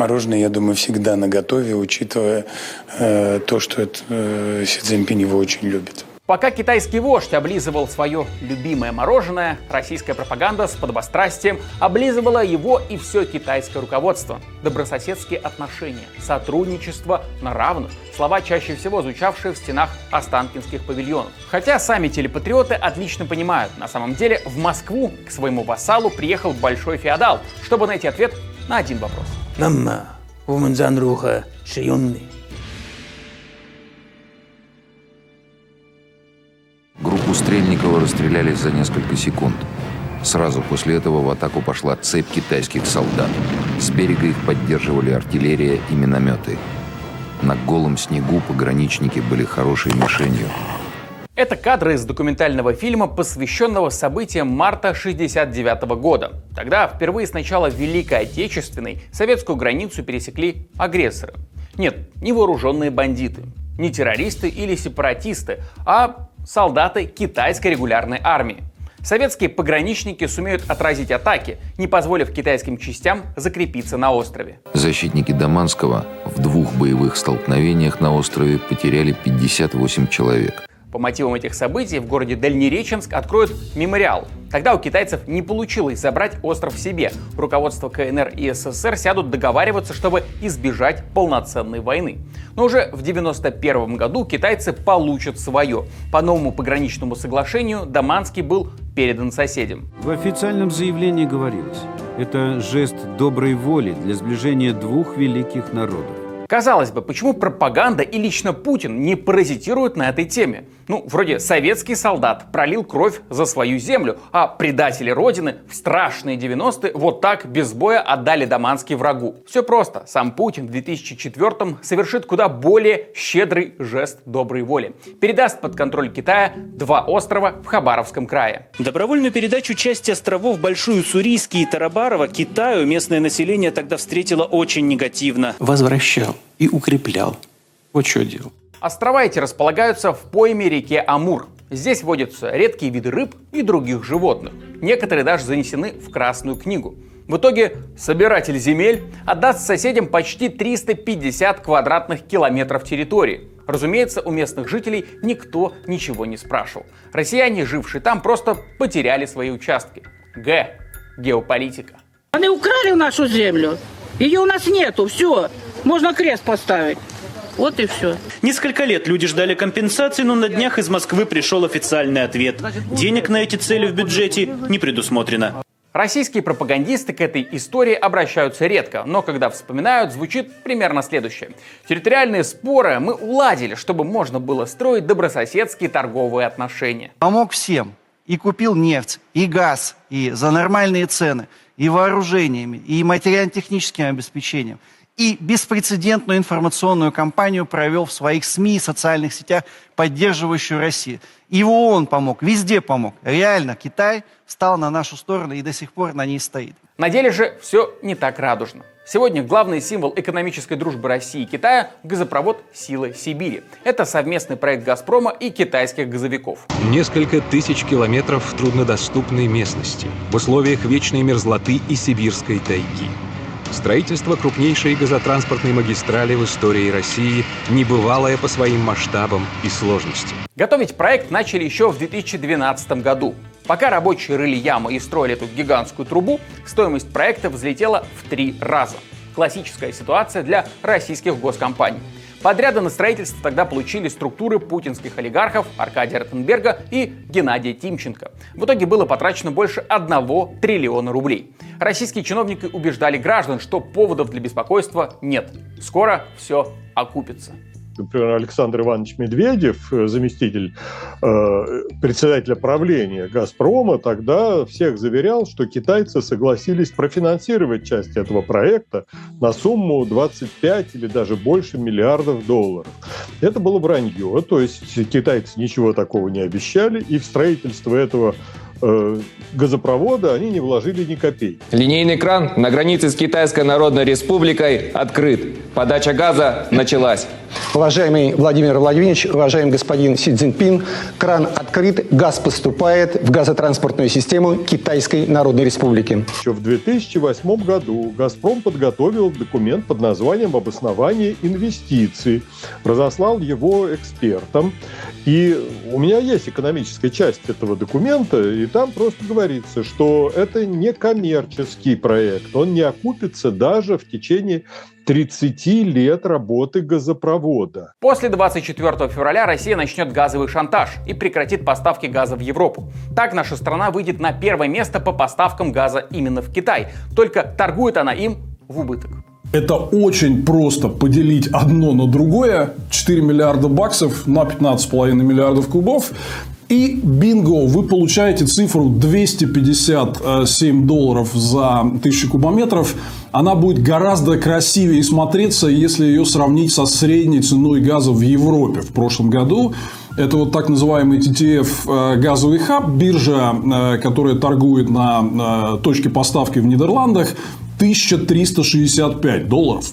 мороженое, я думаю, всегда на готове, учитывая э, то, что это, э, Си Цзиньпинь его очень любит. Пока китайский вождь облизывал свое любимое мороженое, российская пропаганда с подобострастием облизывала его и все китайское руководство. Добрососедские отношения, сотрудничество на равных, слова чаще всего звучавшие в стенах Останкинских павильонов. Хотя сами телепатриоты отлично понимают, на самом деле в Москву к своему вассалу приехал большой феодал, чтобы найти ответ на один вопрос. لما هو من زان روخه شيوني Группу Стрельникова расстреляли за несколько секунд. Сразу после этого в атаку пошла цепь китайских солдат. С берега их поддерживали артиллерия и минометы. На голом снегу пограничники были хорошей мишенью – это кадры из документального фильма, посвященного событиям марта 1969 года. Тогда впервые с начала Великой Отечественной советскую границу пересекли агрессоры. Нет, не вооруженные бандиты, не террористы или сепаратисты, а солдаты китайской регулярной армии. Советские пограничники сумеют отразить атаки, не позволив китайским частям закрепиться на острове. Защитники Даманского в двух боевых столкновениях на острове потеряли 58 человек. По мотивам этих событий в городе Дальнереченск откроют мемориал. Тогда у китайцев не получилось забрать остров себе. Руководство КНР и СССР сядут договариваться, чтобы избежать полноценной войны. Но уже в 1991 году китайцы получат свое. По новому пограничному соглашению Даманский был передан соседям. В официальном заявлении говорилось, это жест доброй воли для сближения двух великих народов. Казалось бы, почему пропаганда и лично Путин не паразитируют на этой теме? Ну, вроде советский солдат пролил кровь за свою землю, а предатели Родины в страшные 90-е вот так без боя отдали Даманский врагу. Все просто. Сам Путин в 2004-м совершит куда более щедрый жест доброй воли. Передаст под контроль Китая два острова в Хабаровском крае. Добровольную передачу части островов Большую Сурийский и Тарабарова Китаю местное население тогда встретило очень негативно. Возвращал и укреплял. Вот что делал. Острова эти располагаются в пойме реке Амур. Здесь водятся редкие виды рыб и других животных. Некоторые даже занесены в Красную книгу. В итоге собиратель земель отдаст соседям почти 350 квадратных километров территории. Разумеется, у местных жителей никто ничего не спрашивал. Россияне, жившие там, просто потеряли свои участки. Г. Геополитика. Они украли нашу землю. Ее у нас нету, все. Можно крест поставить. Вот и все. Несколько лет люди ждали компенсации, но на днях из Москвы пришел официальный ответ. Денег на эти цели в бюджете не предусмотрено. Российские пропагандисты к этой истории обращаются редко, но когда вспоминают, звучит примерно следующее. Территориальные споры мы уладили, чтобы можно было строить добрососедские торговые отношения. Помог всем. И купил нефть, и газ, и за нормальные цены, и вооружениями, и материально-техническим обеспечением. И беспрецедентную информационную кампанию провел в своих СМИ и социальных сетях, поддерживающую Россию. И в ООН помог, везде помог. Реально, Китай встал на нашу сторону и до сих пор на ней стоит. На деле же все не так радужно. Сегодня главный символ экономической дружбы России и Китая – газопровод «Силы Сибири». Это совместный проект «Газпрома» и китайских газовиков. Несколько тысяч километров труднодоступной местности в условиях вечной мерзлоты и сибирской тайги. Строительство крупнейшей газотранспортной магистрали в истории России небывалое по своим масштабам и сложности. Готовить проект начали еще в 2012 году. Пока рабочие рыли ямы и строили эту гигантскую трубу, стоимость проекта взлетела в три раза. Классическая ситуация для российских госкомпаний. Подряды на строительство тогда получили структуры путинских олигархов Аркадия Ротенберга и Геннадия Тимченко. В итоге было потрачено больше 1 триллиона рублей. Российские чиновники убеждали граждан, что поводов для беспокойства нет. Скоро все окупится например, Александр Иванович Медведев, э, заместитель э, председателя правления «Газпрома», тогда всех заверял, что китайцы согласились профинансировать часть этого проекта на сумму 25 или даже больше миллиардов долларов. Это было вранье, то есть китайцы ничего такого не обещали, и в строительство этого газопровода они не вложили ни копейки. Линейный кран на границе с Китайской Народной Республикой открыт. Подача газа началась. Уважаемый Владимир Владимирович, уважаемый господин Си Цзиньпин, кран открыт, газ поступает в газотранспортную систему Китайской Народной Республики. Еще в 2008 году «Газпром» подготовил документ под названием «Обоснование инвестиций», разослал его экспертам. И у меня есть экономическая часть этого документа, и там просто говорится, что это не коммерческий проект, он не окупится даже в течение 30 лет работы газопровода. После 24 февраля Россия начнет газовый шантаж и прекратит поставки газа в Европу. Так наша страна выйдет на первое место по поставкам газа именно в Китай. Только торгует она им в убыток. Это очень просто поделить одно на другое. 4 миллиарда баксов на 15,5 миллиардов кубов. И бинго, вы получаете цифру 257 долларов за 1000 кубометров. Она будет гораздо красивее смотреться, если ее сравнить со средней ценой газа в Европе в прошлом году. Это вот так называемый TTF э, газовый хаб, биржа, э, которая торгует на э, точке поставки в Нидерландах. 1365 долларов.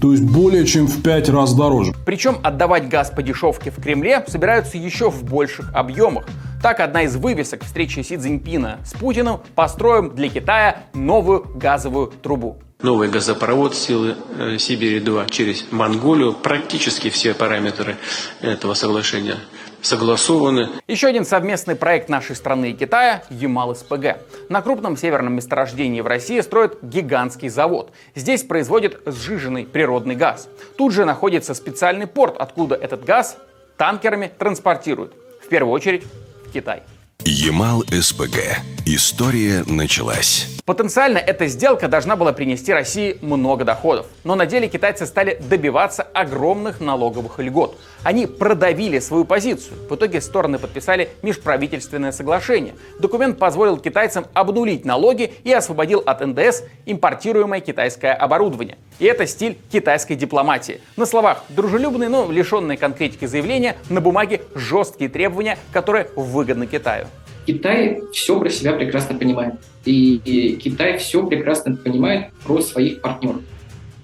То есть более чем в пять раз дороже. Причем отдавать газ по дешевке в Кремле собираются еще в больших объемах. Так, одна из вывесок встречи Си Цзиньпина с Путиным «Построим для Китая новую газовую трубу». Новый газопровод силы э, Сибири-2 через Монголию. Практически все параметры этого соглашения согласованы. Еще один совместный проект нашей страны и Китая – Ямал-СПГ. На крупном северном месторождении в России строят гигантский завод. Здесь производят сжиженный природный газ. Тут же находится специальный порт, откуда этот газ танкерами транспортируют. В первую очередь в Китай. Ямал-СПГ. История началась. Потенциально эта сделка должна была принести России много доходов. Но на деле китайцы стали добиваться огромных налоговых льгот. Они продавили свою позицию. В итоге стороны подписали межправительственное соглашение. Документ позволил китайцам обнулить налоги и освободил от НДС импортируемое китайское оборудование. И это стиль китайской дипломатии. На словах дружелюбные, но лишенные конкретики заявления, на бумаге жесткие требования, которые выгодны Китаю. Китай все про себя прекрасно понимает. И, и Китай все прекрасно понимает про своих партнеров.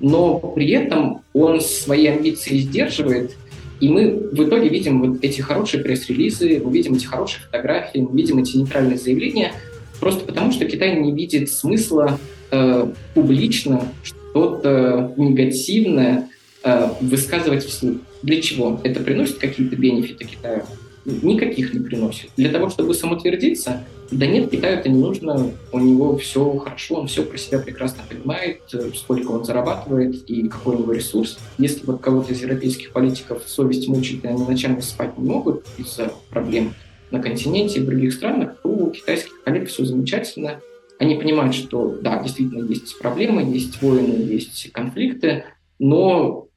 Но при этом он свои амбиции сдерживает, и мы в итоге видим вот эти хорошие пресс-релизы, мы видим эти хорошие фотографии, мы видим эти нейтральные заявления, просто потому что Китай не видит смысла э, публично что-то негативное э, высказывать вслух. Для чего? Это приносит какие-то бенефиты Китаю? Никаких не приносит. Для того, чтобы самоутвердиться, да нет, Китаю это не нужно, у него все хорошо, он все про себя прекрасно понимает, сколько он зарабатывает и какой у него ресурс. Если вот кого-то из европейских политиков совесть мучает, и они ночами спать не могут из-за проблем на континенте и в других странах, то у китайских коллег все замечательно. Они понимают, что да, действительно есть проблемы, есть войны, есть конфликты, но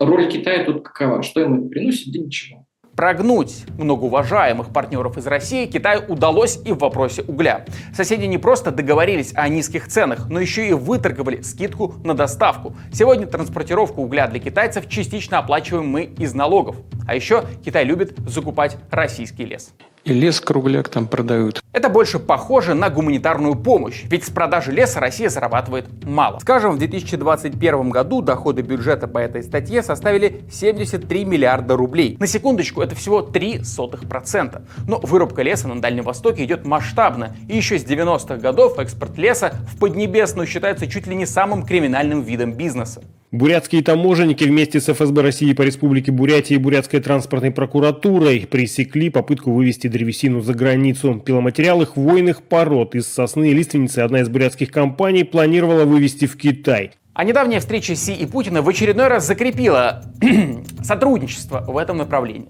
роль Китая тут какова? Что ему это приносит? Да ничего. Прогнуть многоуважаемых партнеров из России Китаю удалось и в вопросе угля. Соседи не просто договорились о низких ценах, но еще и выторговали скидку на доставку. Сегодня транспортировку угля для китайцев частично оплачиваем мы из налогов. А еще Китай любит закупать российский лес. И лес кругляк там продают. Это больше похоже на гуманитарную помощь, ведь с продажи леса Россия зарабатывает мало. Скажем, в 2021 году доходы бюджета по этой статье составили 73 миллиарда рублей. На секундочку, это всего 0,03%. Но вырубка леса на Дальнем Востоке идет масштабно, и еще с 90-х годов экспорт леса в Поднебесную считается чуть ли не самым криминальным видом бизнеса. Бурятские таможенники вместе с ФСБ России по Республике Бурятия и Бурятской транспортной прокуратурой пресекли попытку вывести древесину за границу. Пиломатериалы хвойных пород из сосны и лиственницы одна из бурятских компаний планировала вывести в Китай. А недавняя встреча Си и Путина в очередной раз закрепила сотрудничество в этом направлении.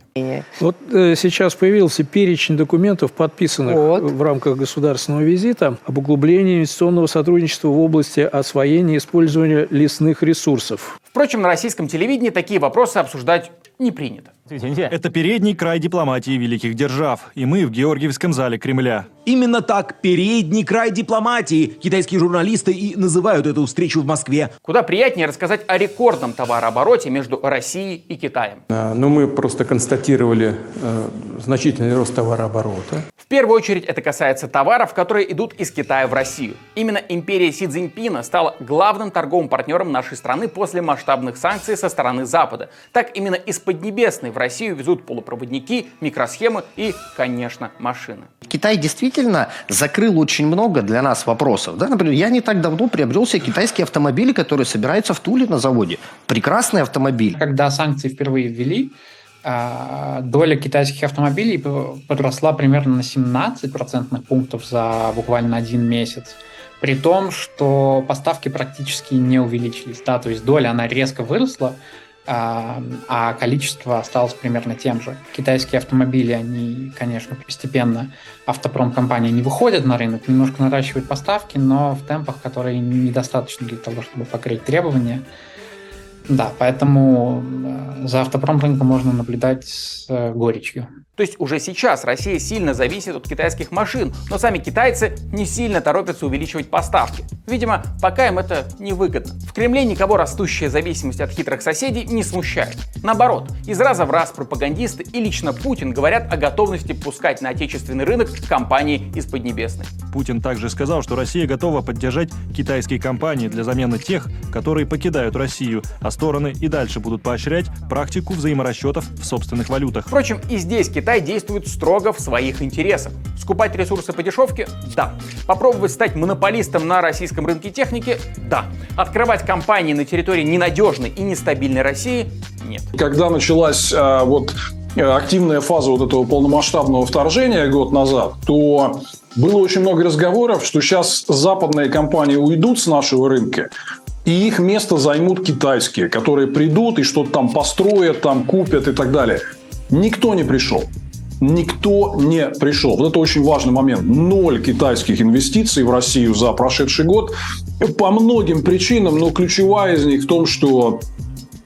Вот э, сейчас появился перечень документов, подписанных вот. в рамках государственного визита об углублении инвестиционного сотрудничества в области освоения и использования лесных ресурсов. Впрочем, на российском телевидении такие вопросы обсуждать не принято. Это передний край дипломатии великих держав, и мы в Георгиевском зале Кремля. Именно так, передний край дипломатии. Китайские журналисты и называют эту встречу в Москве. Куда приятнее рассказать о рекордном товарообороте между Россией и Китаем. Ну, мы просто констатировали э, значительный рост товарооборота. В первую очередь это касается товаров, которые идут из Китая в Россию. Именно империя Си Цзиньпина стала главным торговым партнером нашей страны после масштабных санкций со стороны Запада. Так именно из Поднебесной в Россию везут полупроводники, микросхемы и, конечно, машины. Китай действительно закрыл очень много для нас вопросов. Да? Например, я не так давно приобрел себе китайские автомобили, которые собираются в Туле на заводе. Прекрасный автомобиль. Когда санкции впервые ввели, а, доля китайских автомобилей подросла примерно на 17 процентных пунктов за буквально один месяц. При том, что поставки практически не увеличились. Да, то есть доля, она резко выросла, а, количество осталось примерно тем же. Китайские автомобили, они, конечно, постепенно автопром компании не выходят на рынок, немножко наращивают поставки, но в темпах, которые недостаточно для того, чтобы покрыть требования. Да, поэтому э, за автопром рынком можно наблюдать с э, горечью. То есть уже сейчас Россия сильно зависит от китайских машин, но сами китайцы не сильно торопятся увеличивать поставки. Видимо, пока им это не выгодно. В Кремле никого растущая зависимость от хитрых соседей не смущает. Наоборот, из раза в раз пропагандисты и лично Путин говорят о готовности пускать на отечественный рынок компании из Поднебесной. Путин также сказал, что Россия готова поддержать китайские компании для замены тех, которые покидают Россию, а стороны и дальше будут поощрять практику взаиморасчетов в собственных валютах. Впрочем, и здесь Китай действует строго в своих интересах. Скупать ресурсы по дешевке? Да. Попробовать стать монополистом на российском рынке техники? Да. Открывать компании на территории ненадежной и нестабильной России? Нет. Когда началась э, вот активная фаза вот этого полномасштабного вторжения год назад, то было очень много разговоров, что сейчас западные компании уйдут с нашего рынка, и их место займут китайские, которые придут и что-то там построят, там купят и так далее. Никто не пришел. Никто не пришел. Вот это очень важный момент. Ноль китайских инвестиций в Россию за прошедший год. По многим причинам, но ключевая из них в том, что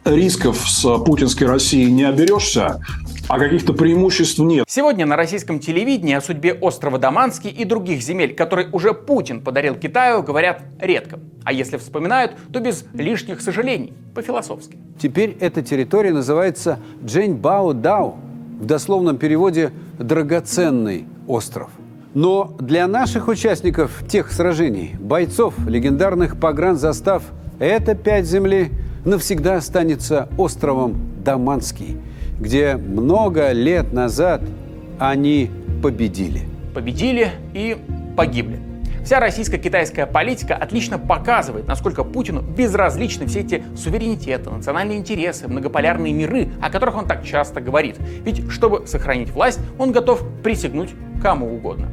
рисков с путинской Россией не оберешься, а каких-то преимуществ нет. Сегодня на российском телевидении о судьбе острова Даманский и других земель, которые уже Путин подарил Китаю, говорят редко. А если вспоминают, то без лишних сожалений, по-философски. Теперь эта территория называется Джэньбао Дао, в дословном переводе «драгоценный остров». Но для наших участников тех сражений, бойцов легендарных погранзастав, эта пять земли навсегда останется островом Даманский, где много лет назад они победили. Победили и погибли. Вся российско-китайская политика отлично показывает, насколько Путину безразличны все эти суверенитеты, национальные интересы, многополярные миры, о которых он так часто говорит. Ведь чтобы сохранить власть, он готов присягнуть кому угодно.